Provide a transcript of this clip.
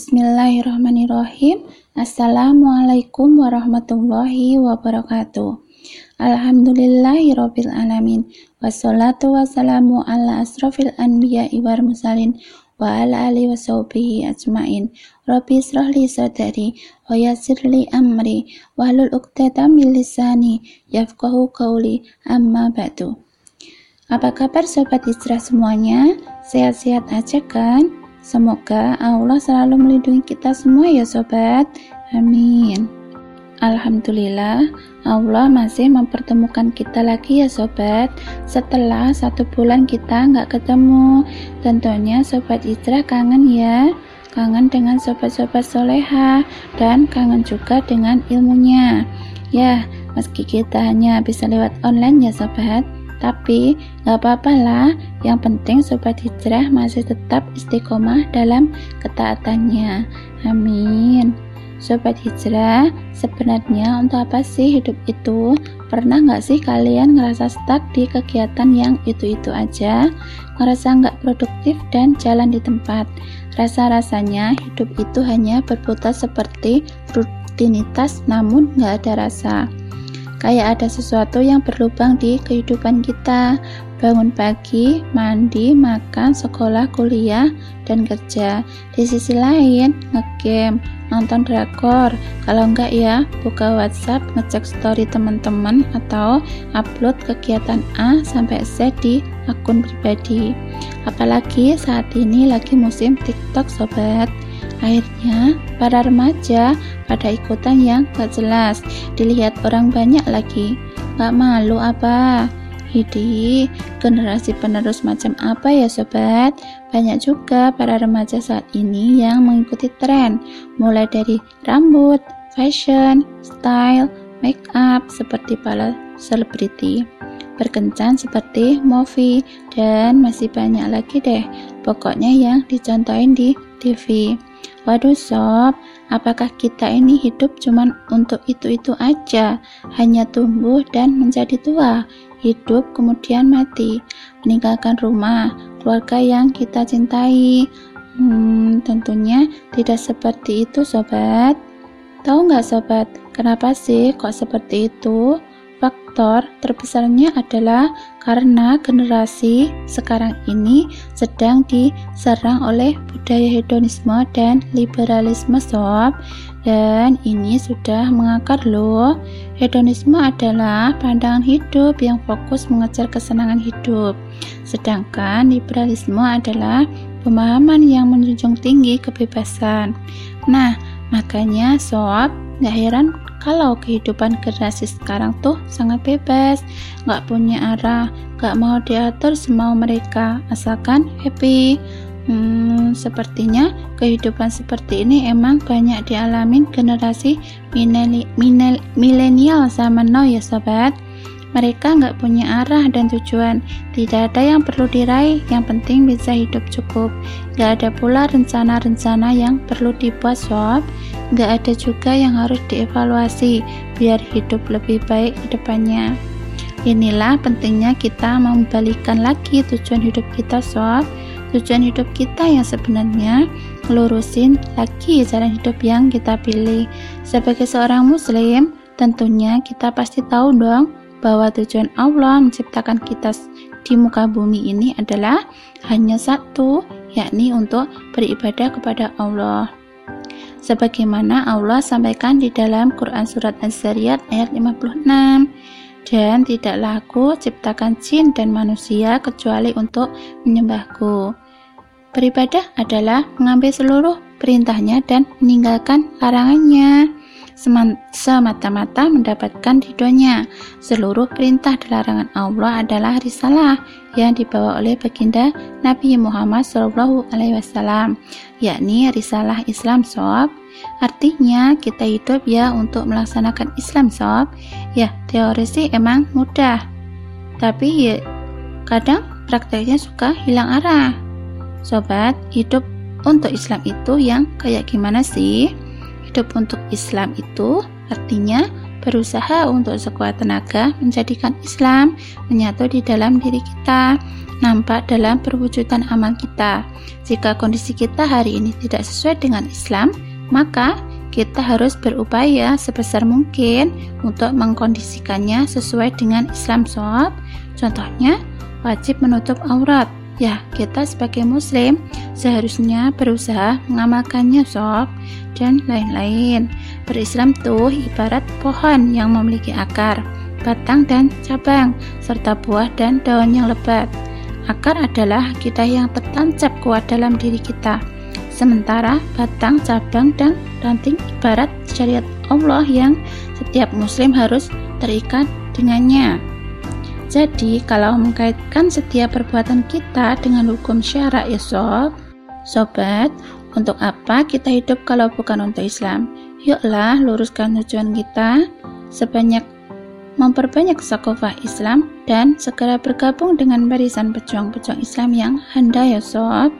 Bismillahirrahmanirrahim. Assalamualaikum warahmatullahi wabarakatuh. Alhamdulillahirabbil alamin. Wassalatu wassalamu ala asrofil anbiya wal mursalin wa ala alihi wasaubihi ajmain. Rabbi israhli sadri wa yassirli amri wahlul 'uqdatam min lisani yafqahu qawli amma ba'du. Apa kabar sobat Hijrah semuanya? Sehat-sehat aja kan? Semoga Allah selalu melindungi kita semua ya sobat. Amin. Alhamdulillah, Allah masih mempertemukan kita lagi ya sobat. Setelah satu bulan kita nggak ketemu, tentunya sobat Ijrah kangen ya. Kangen dengan sobat-sobat soleha dan kangen juga dengan ilmunya. Ya, meski kita hanya bisa lewat online ya sobat, tapi gak apa-apa lah, yang penting Sobat Hijrah masih tetap istiqomah dalam ketaatannya. Amin. Sobat Hijrah, sebenarnya untuk apa sih hidup itu? Pernah nggak sih kalian ngerasa stuck di kegiatan yang itu-itu aja? Ngerasa nggak produktif dan jalan di tempat? Rasa-rasanya hidup itu hanya berputar seperti rutinitas namun nggak ada rasa kayak ada sesuatu yang berlubang di kehidupan kita. Bangun pagi, mandi, makan, sekolah, kuliah, dan kerja. Di sisi lain, ngegame, nonton drakor. Kalau enggak ya, buka WhatsApp, ngecek story teman-teman, atau upload kegiatan A sampai Z di akun pribadi. Apalagi saat ini lagi musim TikTok, sobat. Akhirnya, para remaja pada ikutan yang gak jelas, dilihat orang banyak lagi. Gak malu apa? Hidi, generasi penerus macam apa ya sobat? Banyak juga para remaja saat ini yang mengikuti tren, mulai dari rambut, fashion, style, make up, seperti para selebriti berkencan seperti movie dan masih banyak lagi deh pokoknya yang dicontohin di TV Waduh sob, apakah kita ini hidup cuma untuk itu-itu aja? Hanya tumbuh dan menjadi tua, hidup kemudian mati, meninggalkan rumah, keluarga yang kita cintai. Hmm, tentunya tidak seperti itu sobat. Tahu nggak sobat, kenapa sih kok seperti itu? Faktor terbesarnya adalah karena generasi sekarang ini sedang diserang oleh budaya hedonisme dan liberalisme sob. Dan ini sudah mengakar loh. Hedonisme adalah pandangan hidup yang fokus mengejar kesenangan hidup. Sedangkan liberalisme adalah pemahaman yang menjunjung tinggi kebebasan. Nah makanya sob gak heran kalau kehidupan generasi sekarang tuh sangat bebas, nggak punya arah, nggak mau diatur semau mereka, asalkan happy. Hmm, sepertinya kehidupan seperti ini emang banyak dialamin generasi milenial sama now ya sobat. Mereka nggak punya arah dan tujuan, tidak ada yang perlu diraih, yang penting bisa hidup cukup. Nggak ada pula rencana-rencana yang perlu dibuat sob, nggak ada juga yang harus dievaluasi, biar hidup lebih baik ke depannya. Inilah pentingnya kita membalikan lagi tujuan hidup kita sob, tujuan hidup kita yang sebenarnya lurusin lagi jalan hidup yang kita pilih. Sebagai seorang muslim, tentunya kita pasti tahu dong bahwa tujuan Allah menciptakan kita di muka bumi ini adalah hanya satu, yakni untuk beribadah kepada Allah. Sebagaimana Allah sampaikan di dalam Quran Surat Az-Zariyat ayat 56, dan tidaklah aku ciptakan jin dan manusia kecuali untuk menyembahku. Beribadah adalah mengambil seluruh perintahnya dan meninggalkan larangannya semata-mata mendapatkan ridhonya. Seluruh perintah dan larangan Allah adalah risalah yang dibawa oleh baginda Nabi Muhammad SAW, yakni risalah Islam sob. Artinya kita hidup ya untuk melaksanakan Islam sob. Ya teori sih emang mudah, tapi ya kadang prakteknya suka hilang arah. Sobat, hidup untuk Islam itu yang kayak gimana sih? hidup untuk Islam itu artinya berusaha untuk sekuat tenaga menjadikan Islam menyatu di dalam diri kita, nampak dalam perwujudan amal kita. Jika kondisi kita hari ini tidak sesuai dengan Islam, maka kita harus berupaya sebesar mungkin untuk mengkondisikannya sesuai dengan Islam sob. Contohnya, wajib menutup aurat. Ya, kita sebagai muslim seharusnya berusaha mengamalkannya sob dan lain-lain. Berislam tuh ibarat pohon yang memiliki akar, batang dan cabang, serta buah dan daun yang lebat. Akar adalah kita yang tertancap kuat dalam diri kita. Sementara batang, cabang, dan ranting ibarat syariat Allah yang setiap muslim harus terikat dengannya. Jadi, kalau mengkaitkan setiap perbuatan kita dengan hukum syarak ya sob, sobat, untuk apa kita hidup kalau bukan untuk Islam? Yuklah luruskan tujuan kita sebanyak memperbanyak sakofah Islam dan segera bergabung dengan barisan pejuang-pejuang Islam yang handal ya sob.